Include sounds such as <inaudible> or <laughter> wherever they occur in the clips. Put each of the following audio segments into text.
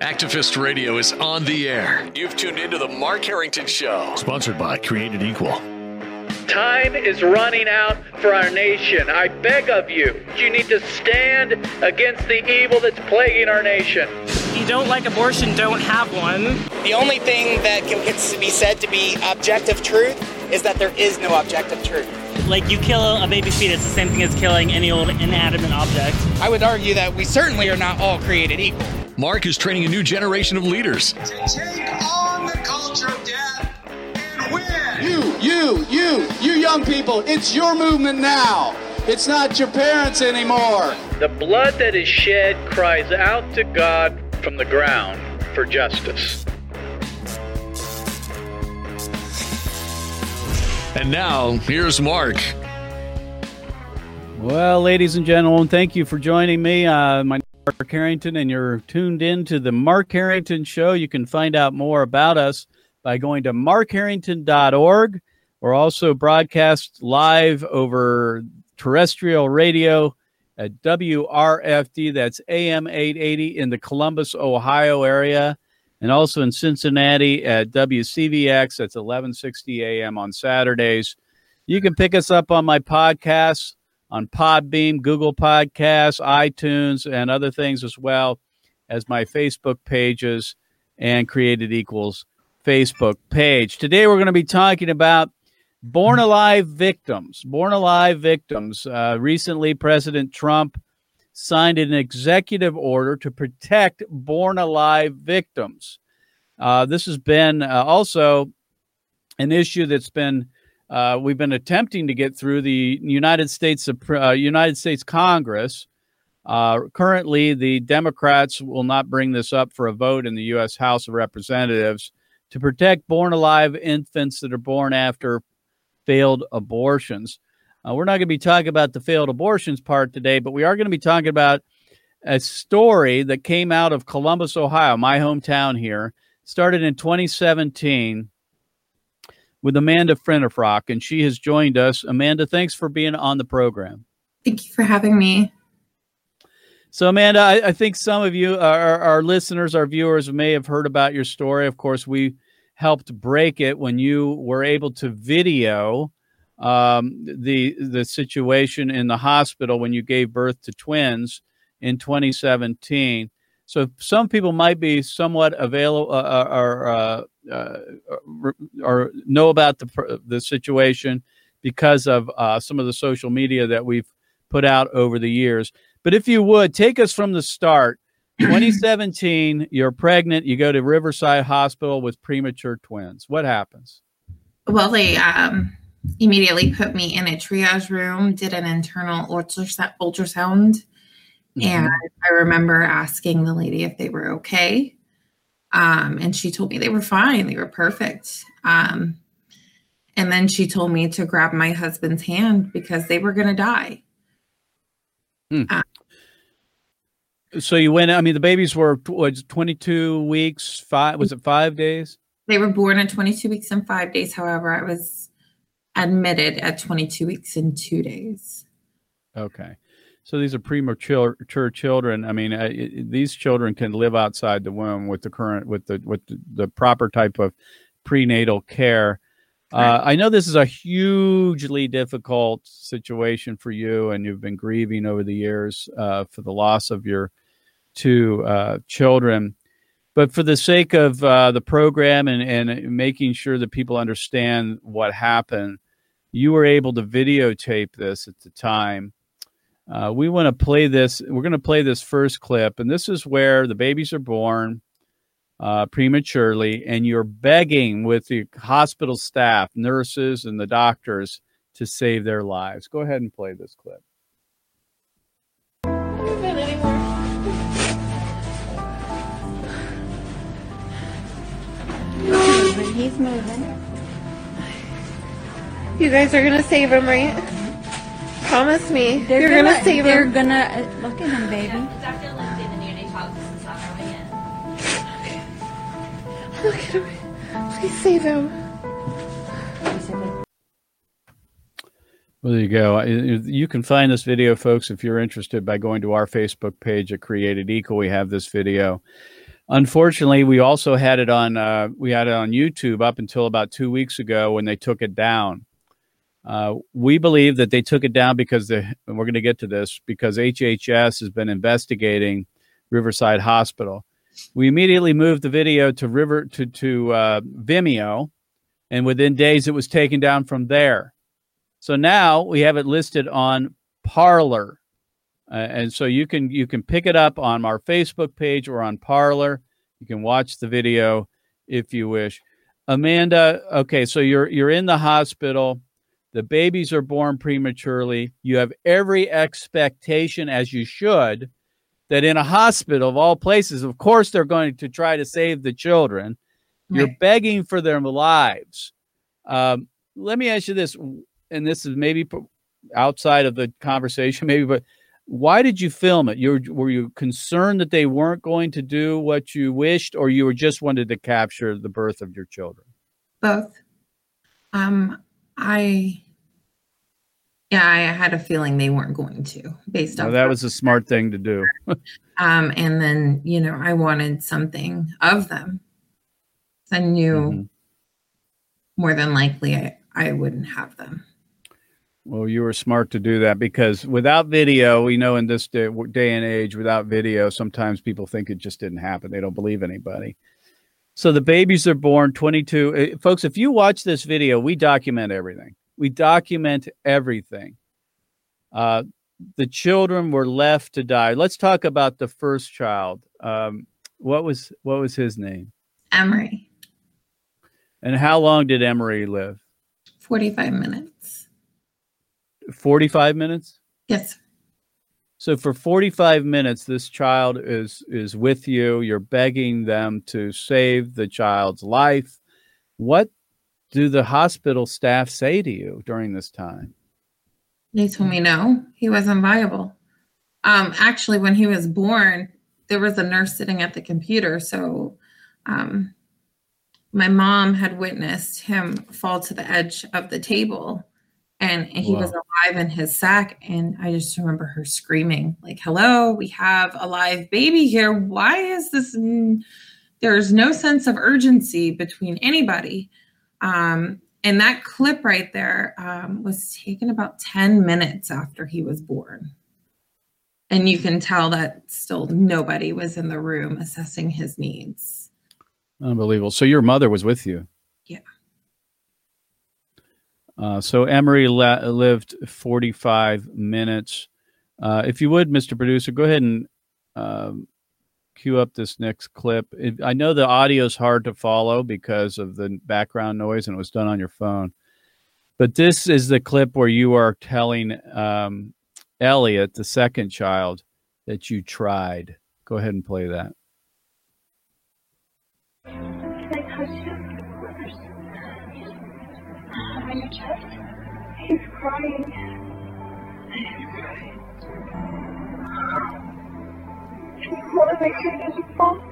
Activist Radio is on the air. You've tuned into the Mark Harrington Show. Sponsored by Created Equal. Time is running out for our nation. I beg of you, you need to stand against the evil that's plaguing our nation. If you don't like abortion, don't have one. The only thing that can be said to be objective truth is that there is no objective truth. Like you kill a baby fetus, the same thing as killing any old inanimate object. I would argue that we certainly are not all created equal. Mark is training a new generation of leaders. To take on the culture of death and win. You, you, you, you young people, it's your movement now. It's not your parents anymore. The blood that is shed cries out to God from the ground for justice. And now, here's Mark. Well, ladies and gentlemen, thank you for joining me. Uh, my name is Mark Harrington, and you're tuned in to the Mark Harrington Show. You can find out more about us by going to markharrington.org. We're also broadcast live over terrestrial radio at WRFD, that's AM 880 in the Columbus, Ohio area and also in Cincinnati at WCVX. That's 1160 a.m. on Saturdays. You can pick us up on my podcasts on Podbean, Google Podcasts, iTunes, and other things as well as my Facebook pages and Created Equals Facebook page. Today we're going to be talking about Born Alive victims. Born Alive victims. Uh, recently, President Trump signed an executive order to protect born alive victims. Uh, this has been uh, also an issue that's been uh, we've been attempting to get through the United States uh, United States Congress. Uh, currently, the Democrats will not bring this up for a vote in the U.S. House of Representatives to protect born alive infants that are born after failed abortions. Uh, we're not going to be talking about the failed abortions part today, but we are going to be talking about a story that came out of Columbus, Ohio, my hometown here. Started in 2017 with Amanda Finnefrock, and she has joined us. Amanda, thanks for being on the program. Thank you for having me. So, Amanda, I, I think some of you, our, our listeners, our viewers, may have heard about your story. Of course, we helped break it when you were able to video um, the the situation in the hospital when you gave birth to twins in 2017. So some people might be somewhat available uh, uh or uh, uh, or know about the the situation because of uh, some of the social media that we've put out over the years. But if you would take us from the start, <clears throat> 2017, you're pregnant. You go to Riverside Hospital with premature twins. What happens? Well, they um, immediately put me in a triage room, did an internal ultrasound, mm-hmm. and I remember asking the lady if they were okay. Um, and she told me they were fine, they were perfect. Um, and then she told me to grab my husband's hand because they were going to die. Uh, so you went. I mean, the babies were was twenty two weeks. Five was it five days? They were born at twenty two weeks and five days. However, I was admitted at 22 weeks and two days. Okay. So these are premature children. I mean, uh, these children can live outside the womb with the current, with the with the, the proper type of prenatal care. Uh, I know this is a hugely difficult situation for you, and you've been grieving over the years uh, for the loss of your two uh, children. But for the sake of uh, the program and, and making sure that people understand what happened, you were able to videotape this at the time. Uh, we want to play this. We're going to play this first clip, and this is where the babies are born uh, prematurely, and you're begging with the hospital staff, nurses, and the doctors to save their lives. Go ahead and play this clip. He's moving. You guys are gonna save him, right? Promise me. They're You're gonna, gonna, save they're him. They're gonna uh, look at him, baby. Dr. Lindsay, the neonatologist, is on her way in. Look at him. Please save him. Well, there you go. You can find this video, folks, if you're interested, by going to our Facebook page at Created Equal. We have this video. Unfortunately, we also had it on uh, we had it on YouTube up until about two weeks ago when they took it down. Uh, we believe that they took it down because the and we're going to get to this because HHS has been investigating Riverside Hospital. We immediately moved the video to River to to uh, Vimeo, and within days it was taken down from there. So now we have it listed on Parler, uh, and so you can you can pick it up on our Facebook page or on Parler. You can watch the video if you wish. Amanda, okay, so you're you're in the hospital. The babies are born prematurely. You have every expectation, as you should, that in a hospital of all places, of course, they're going to try to save the children. You're begging for their lives. Um, let me ask you this, and this is maybe outside of the conversation, <laughs> maybe, but why did you film it? You were, were you concerned that they weren't going to do what you wished, or you were just wanted to capture the birth of your children? Both. Um, I, yeah, I had a feeling they weren't going to, based on that was a smart thing to do. <laughs> Um, and then, you know, I wanted something of them. I knew Mhm. more than likely I, I wouldn't have them. Well, you were smart to do that because without video, we know in this day, day and age, without video, sometimes people think it just didn't happen. They don't believe anybody. So the babies are born 22. eh, Folks, if you watch this video, we document everything. We document everything. Uh, the children were left to die. Let's talk about the first child. Um, what was what was his name? Emery, And how long did Emery live? 45 minutes. 45 minutes? Yes. So for 45 minutes this child is is with you, you're begging them to save the child's life. What do the hospital staff say to you during this time? They told me no, he wasn't viable. Um, actually, when he was born, there was a nurse sitting at the computer. So um, my mom had witnessed him fall to the edge of the table and he was alive in his sack. And I just remember her screaming, like, hello, we have a live baby here. Why is this? n- There's no sense of urgency between anybody. Um, and that clip right there um, was taken about 10 minutes after he was born. And you can tell that still nobody was in the room assessing his needs. Unbelievable. So your mother was with you. Uh, so Emery la- lived 45 minutes. Uh, if you would, Mr. Producer, go ahead and um, cue up this next clip. It, I know the audio is hard to follow because of the background noise and it was done on your phone. But this is the clip where you are telling um, Elliot, the second child, that you tried. Go ahead and play that. Your chest? He's crying. Can you hold him make sure he doesn't fall?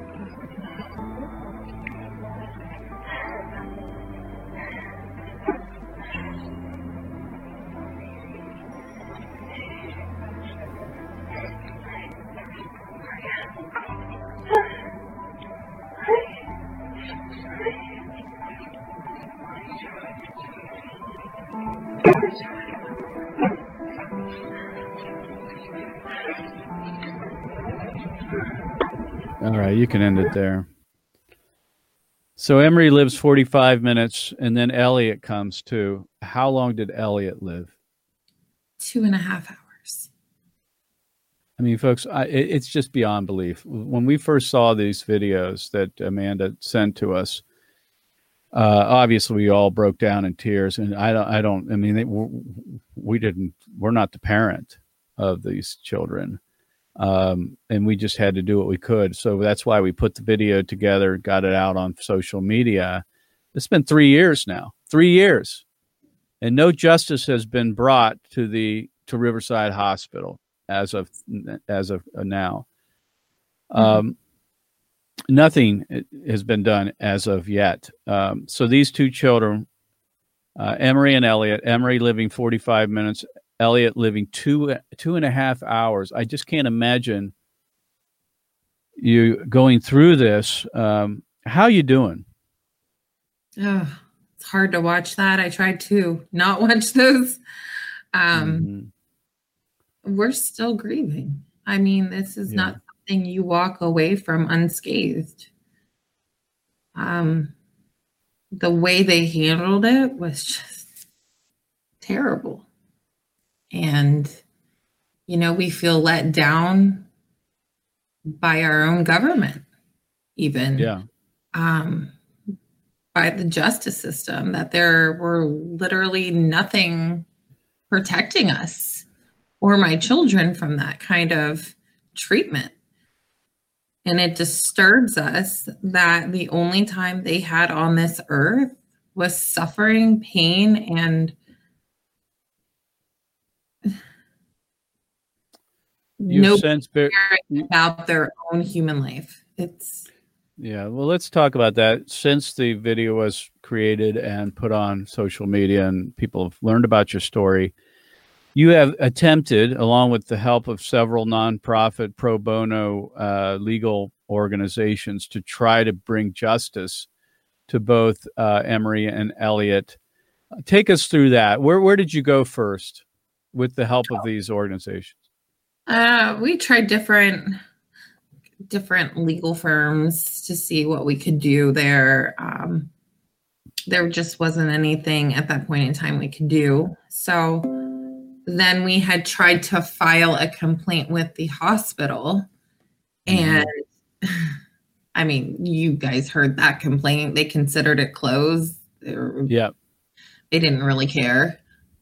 All right, you can end it there. So Emery lives 45 minutes and then Elliot comes too. How long did Elliot live? Two and a half hours. I mean, folks, I, it, it's just beyond belief. When we first saw these videos that Amanda sent to us, uh, obviously we all broke down in tears, and I don't, I don't, I mean, they, we didn't, we're not the parent of these children, um, and we just had to do what we could. So that's why we put the video together, got it out on social media. It's been three years now, three years, and no justice has been brought to the to Riverside Hospital as of as of now. Um, nothing has been done as of yet. Um, so these two children Uh, Emery and Elliot. Emery living 45 minutes. Elliot living two two and a half hours. I just can't imagine you going through this. Um, how you doing? Oh, it's hard to watch that. I tried to not <laughs> watch those. Um, Mhm. We're still grieving. I mean, this is Yeah. not something you walk away from unscathed. Um, the way they handled it was just terrible. And, you know, we feel let down by our own government, even Yeah. um, by the justice system, that there were literally nothing protecting us or my children from that kind of treatment. And it disturbs us that the only time they had on this earth was suffering, pain, and no sense about their own human life. It's Yeah, well, let's talk about that. Since the video was created and put on social media and people have learned about your story, you have attempted, along with the help of several nonprofit pro bono uh, legal organizations, to try to bring justice to both uh, Emery and Elliot. Take us through that. Where where did you go first with the help of these organizations? Uh, we tried different different legal firms to see what we could do there. Um, there just wasn't anything at that point in time we could do. So then we had tried to file a complaint with the hospital, and <sighs> I mean, you guys heard that complaint. They considered it closed. They, were, Yeah, they didn't really care.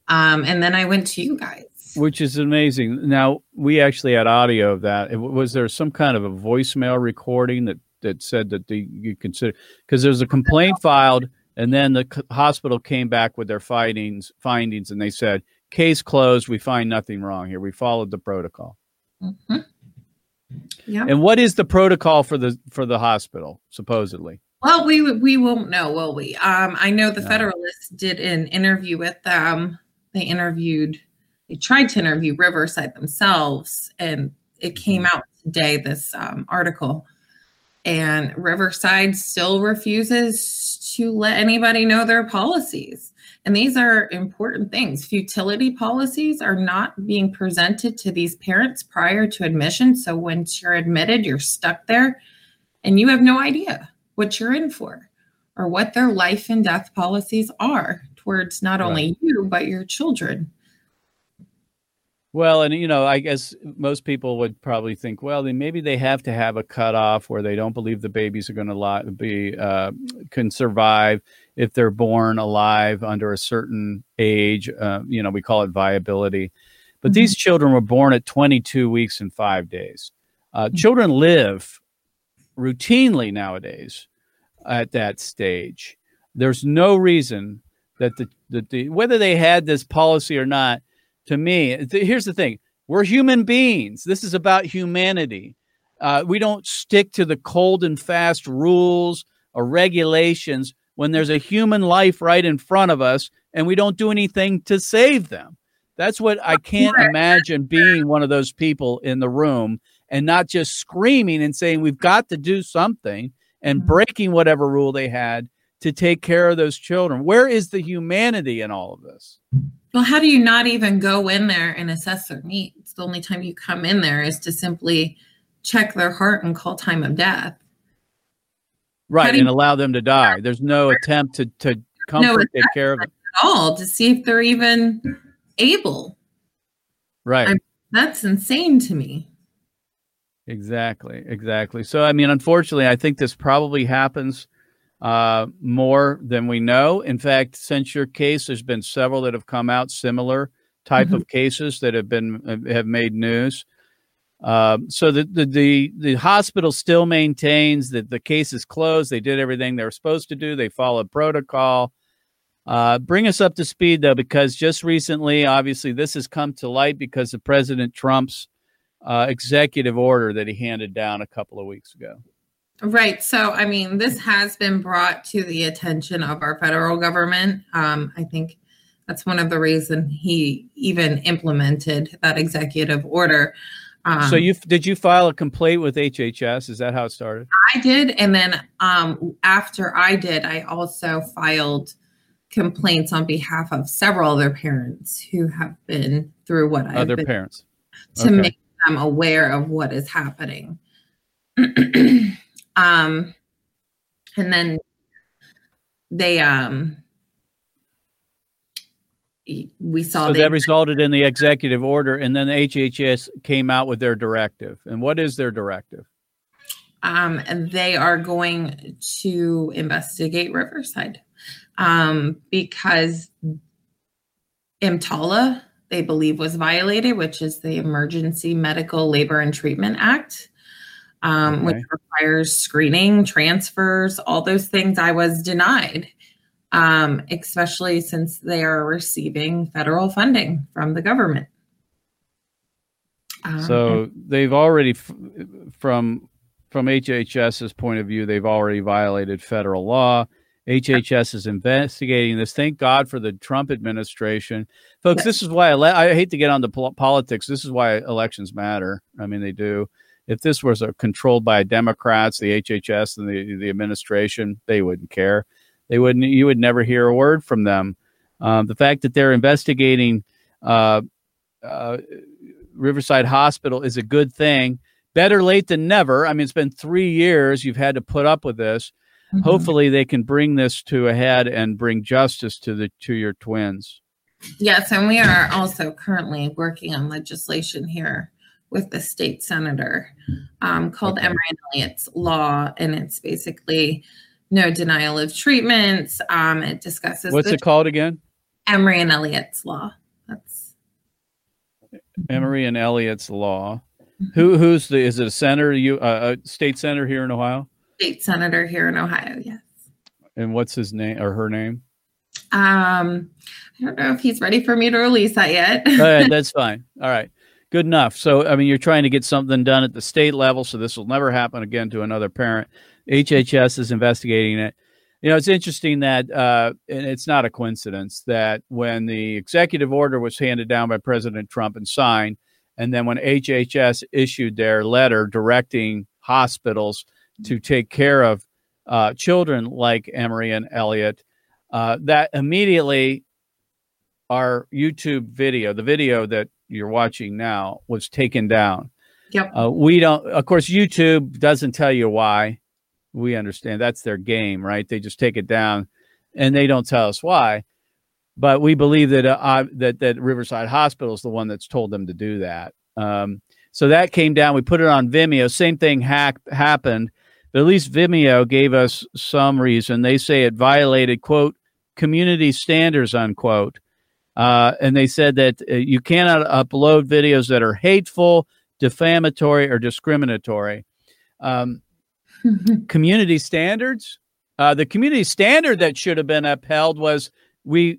Um, and then I went to you guys. which is amazing. Now we actually had audio of that. Was there some kind of a voicemail recording that that said that the you consider because there's a complaint filed, and then the c- hospital came back with their findings findings, and they said case closed. We find nothing wrong here. We followed the protocol. Mhm. Yeah. And what is the protocol for the for the hospital supposedly? Well, we we won't know, will we? Um, I know the No. Federalists did an interview with them. They interviewed, they tried to interview Riverside themselves, and it came out today. This um, article, and Riverside still refuses to let anybody know their policies. And these are important things. Futility policies are not being presented to these parents prior to admission. So once you're admitted, you're stuck there and you have no idea what you're in for or what their life and death policies are towards not only you, but your children. Well, and you know, I guess most people would probably think, well, then maybe they have to have a cutoff where they don't believe the babies are going to li- be uh, can survive if they're born alive under a certain age. Uh, you know, we call it viability. But these children were born at 22 weeks and five days. Uh, Children live routinely nowadays at that stage. There's no reason that the, that the whether they had this policy or not. To me, th- here's the thing: we're human beings. This is about humanity. Uh, we don't stick to the cold and fast rules or regulations when there's a human life right in front of us, and we don't do anything to save them. That's what I can't imagine being one of those people in the room and not just screaming and saying we've got to do something and breaking whatever rule they had to take care of those children. Where is the humanity in all of this? Well, how do you not even go in there and assess their needs? The only time you come in there is to simply check their heart and call time of death. Right, and you- allow them to die. There's no attempt to to comfort, take care of them. At all to see if they're even able. Right. I'm- That's insane to me. Exactly, exactly. So, I mean, unfortunately, I think this probably happens uh, more than we know. In fact, since your case, there's been several that have come out similar type of cases that have been uh, have made news. Um, so the, the the the hospital still maintains that the case is closed. They did everything they were supposed to do. They followed protocol. Uh, bring us up to speed though, because just recently, obviously, this has come to light because of President Trump's uh, executive order that he handed down a couple of weeks ago. Right. So, I mean, this has been brought to the attention of our federal government. Um, I think that's one of the reasons he even implemented that executive order. Um, so, you did you file a complaint with HHS? Is that how it started? I did, and then um, after I did, I also filed complaints on behalf of several other parents who have been through what I've other parents to okay. make them aware of what is happening. <clears throat> um, and then they um we saw so that resulted in the executive order and then the hhs came out with their directive. And what is their directive? Um, and they are going to investigate riverside. Um, because EMTALA, they believe, was violated, which is the Emergency Medical Labor and Treatment Act, um, okay. which requires screening, transfers, all those things. I was denied, um, especially since they are receiving federal funding from the government. Um, so they've already, from from HHS's point of view, they've already violated federal law. HHS is investigating this. Thank God for the Trump administration, folks. Yes. This is why I, I, hate to get on the politics. This is why elections matter. I mean, they do. If this was a, controlled by Democrats, the HHS and the the administration, they wouldn't care. They wouldn't. You would never hear a word from them. Um, the fact that they're investigating uh, uh, Riverside Hospital is a good thing. Better late than never. I mean, it's been three years. You've had to put up with this Mm-hmm. Hopefully, they can bring this to a head and bring justice to the to your twins. Yes, and we are also currently working on legislation here with the state senator um, called okay. Emory and Elliott's law, and it's basically no denial of treatments. Um, it discusses what's it called again? Emory and Elliott's law. That's Emory and Elliott's law. Mm-hmm. Who who's the is it a senator you uh, a state senator here in Ohio? state senator here in Ohio. Yes. And what's his name or her name? Um, I don't know if he's ready for me to release that yet. All right, <laughs> that's fine. All right. Good enough. So, I mean, you're trying to get something done at the state level, so this will never happen again to another parent. HHS is investigating it. You know, it's interesting that, uh, and it's not a coincidence that when the executive order was handed down by President Trump and signed, and then when HHS issued their letter directing hospitals to take care of uh, children like Emory and Elliott, uh, that immediately our YouTube video, the video that you're watching now, was taken down. Yep. Uh, we don't, of course, YouTube doesn't tell you why. We understand that's their game, right? They just take it down, and they don't tell us why. But we believe that uh, that that Riverside Hospital is the one that's told them to do that. Um, so that came down. We put it on Vimeo. Same thing hack, happened but at least Vimeo gave us some reason. They say it violated, quote, community standards, unquote. Uh, and they said that uh, you cannot upload videos that are hateful, defamatory, or discriminatory. Um, <laughs> community standards? Uh, the community standard that should have been upheld was we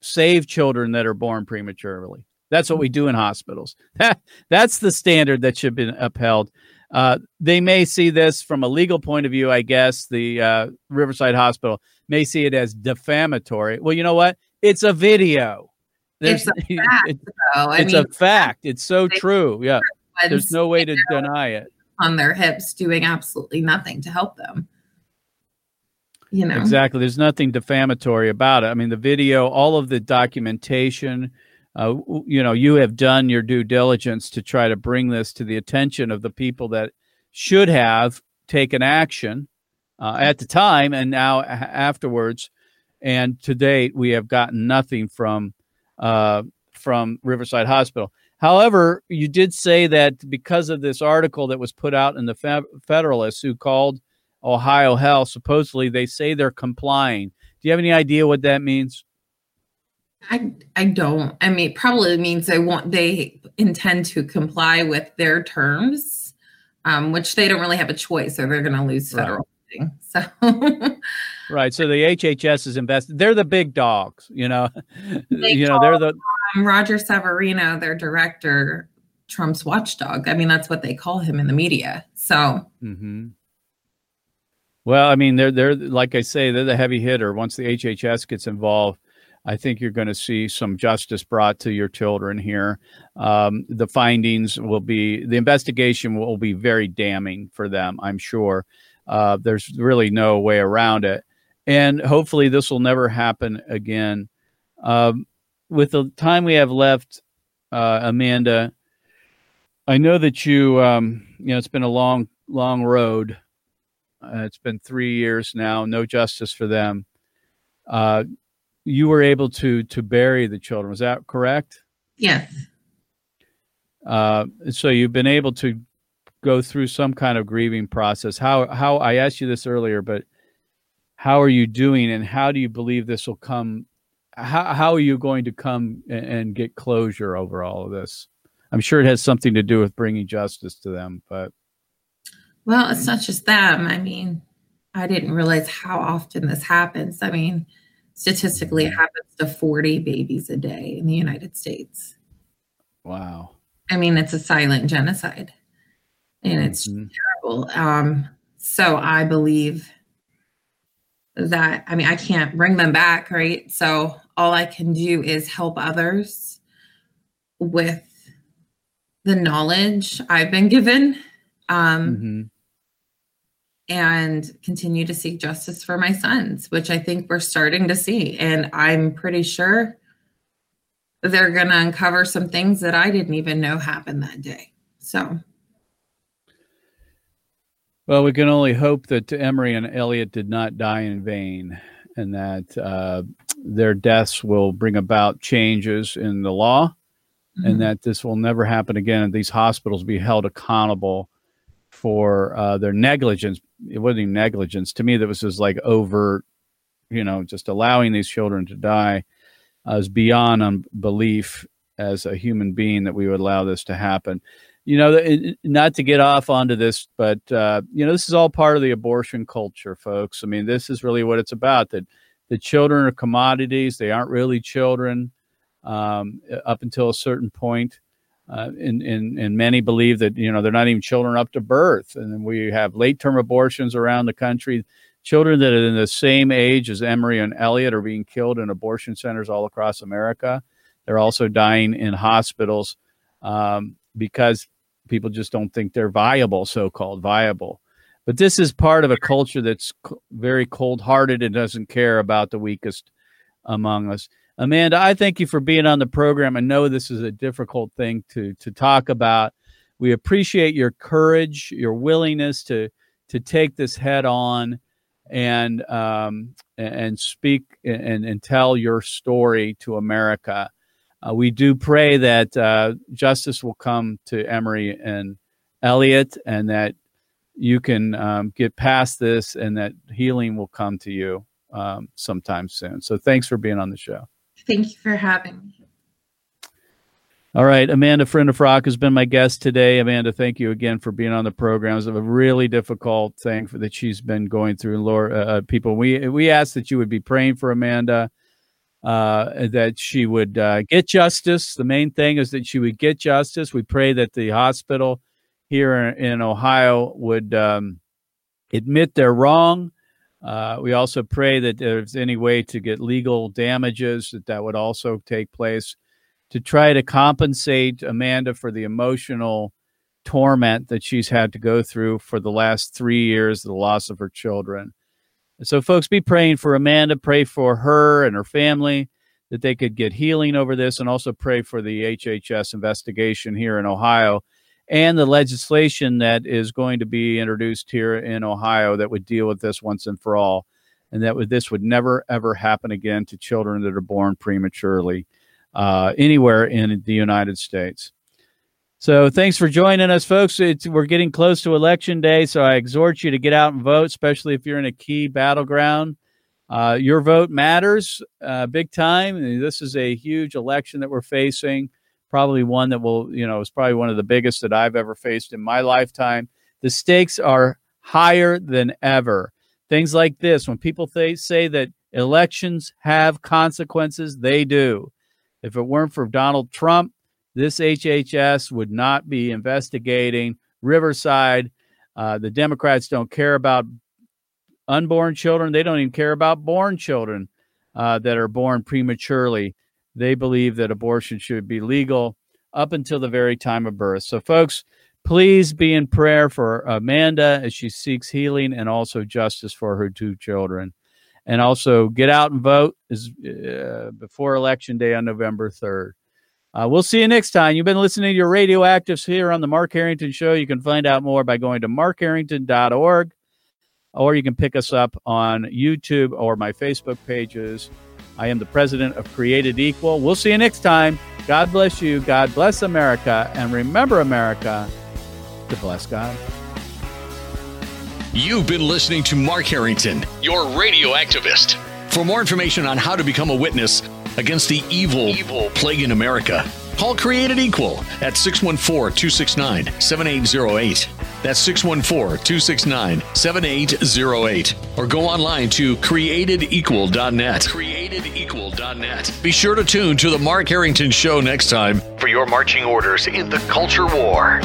save children that are born prematurely. That's what we do in hospitals. That, <laughs> that's the standard that should have been upheld. Uh, they may see this from a legal point of view, I guess. The uh, Riverside Hospital may see it as defamatory. Well, you know what? It's a video. There's, it's a <laughs> fact. It, it's mean, a fact. It's so true. Yeah. There's no way to deny it. On their hips, doing absolutely nothing to help them. You know exactly. There's nothing defamatory about it. I mean, the video, all of the documentation uh, you know, you have done your due diligence to try to bring this to the attention of the people that should have taken action uh, at the time and now afterwards. And to date, we have gotten nothing from uh, from Riverside Hospital. However, you did say that because of this article that was put out in the Fe- Federalist, who called Ohio Health, supposedly they say they're complying. Do you have any idea what that means? I I don't. I mean, probably means they want they intend to comply with their terms, um, which they don't really have a choice, or they're going to lose federal right. <laughs> funding. So, <laughs> right. So the HHS is invested. They're the big dogs. You know, <laughs> you know they're the um, Roger Severino, their director, Trump's watchdog. I mean, that's what they call him in the media. So. Mm-hmm. Well, I mean, they're they're like I say, they're the heavy hitter. Once the HHS gets involved, I think you're going to see some justice brought to your children here. Um, the findings will be the investigation will be very damning for them. I'm sure. Uh, there's really no way around it, and hopefully this will never happen again. Um, with the time we have left, uh, Amanda, I know that you, um, you know, it's been a long, long road. Uh, it's been three years now, no justice for them. Uh, you were able to to bury the children. Was that correct? Yes. Uh, so you've been able to go through some kind of grieving process. How how I asked you this earlier, but how are you doing, and how do you believe this will come? How how are you going to come and, and get closure over all of this? I'm sure it has something to do with bringing justice to them, but well, it's not just them. I mean, I didn't realize how often this happens. I mean, statistically, it mm-hmm. happens to 40 babies a day in the United States. Wow. I mean, it's a silent genocide and it's mm-hmm. terrible. Um, so I believe that, I mean, I can't bring them back, right? So all I can do is help others with the knowledge I've been given. Um, mm-hmm and continue to seek justice for my sons, which I think we're starting to see. And I'm pretty sure they're going to uncover some things that I didn't even know happened that day. So. Well, we can only hope that Emery and Elliot did not die in vain and that uh, their deaths will bring about changes in the law mm-hmm. and that this will never happen again and these hospitals be held accountable for uh, their negligence. It wasn't even negligence. To me, that was just like overt, you know, just allowing these children to die uh, is beyond unbelief as a human being that we would allow this to happen. You know, not to get off onto this, but uh, you know, this is all part of the abortion culture, folks. I mean, this is really what it's about. That the children are commodities; they aren't really children um, up until a certain point. Uh, and, and, and many believe that you know they're not even children up to birth, and we have late term abortions around the country. Children that are in the same age as Emory and Elliot are being killed in abortion centers all across America. They're also dying in hospitals um, because people just don't think they're viable, so called viable. But this is part of a culture that's very cold hearted and doesn't care about the weakest among us. Amanda, I thank you for being on the program. I know this is a difficult thing to to talk about. We appreciate your courage, your willingness to to take this head on and um, and speak and, and tell your story to America. Uh, we do pray that uh, justice will come to Emery and Elliot, and that you can um, get past this, and that healing will come to you um, sometime soon. So, thanks for being on the show. Thank you for having me. All right, Amanda Finnefrock has been my guest today. Amanda, thank you again for being on the program. It's a really difficult thing for, that she's been going through. Lord, uh, uh, people, we we ask that you would be praying for Amanda, uh, that she would uh, get justice. The main thing is that she would get justice. We pray that the hospital here in Ohio would um, admit they're wrong. Uh, we also pray that there's any way to get legal damages that that would also take place to try to compensate Amanda for the emotional torment that she's had to go through for the last three years, the loss of her children. So, folks, be praying for Amanda, pray for her and her family that they could get healing over this, and also pray for the HHS investigation here in Ohio and the legislation that is going to be introduced here in Ohio that would deal with this once and for all, and that would, this would never ever happen again to children that are born prematurely uh, anywhere in the United States. So thanks for joining us, folks. It's, we're getting close to election day, so I exhort you to get out and vote, especially if you're in a key battleground. Uh, your vote matters uh, big time. This is a huge election that we're facing. Probably one that will, you know, is probably one of the biggest that I've ever faced in my lifetime. The stakes are higher than ever. Things like this, when people th- say that elections have consequences, they do. If it weren't for Donald Trump, this HHS would not be investigating Riverside. Uh, the Democrats don't care about unborn children. They don't even care about born children uh, that are born prematurely. They believe that abortion should be legal up until the very time of birth. So, folks, please be in prayer for Amanda as she seeks healing and also justice for her two children. And also get out and vote is, uh, before Election Day on November 3rd. Uh, we'll see you next time. You've been listening to your radioactives here on the Mark Harrington Show. You can find out more by going to markharrington.org or you can pick us up on YouTube or my Facebook pages. I am the president of Created Equal. We'll see you next time. God bless you. God bless America. And remember, America, to bless God. You've been listening to Mark Harrington, your radio activist. For more information on how to become a witness against the evil, evil plague in America, call Created Equal at 614 269 7808. That's 614 269 7808. Or go online to createdequal.net. Createdequal.net. Be sure to tune to The Mark Harrington Show next time for your marching orders in the culture war.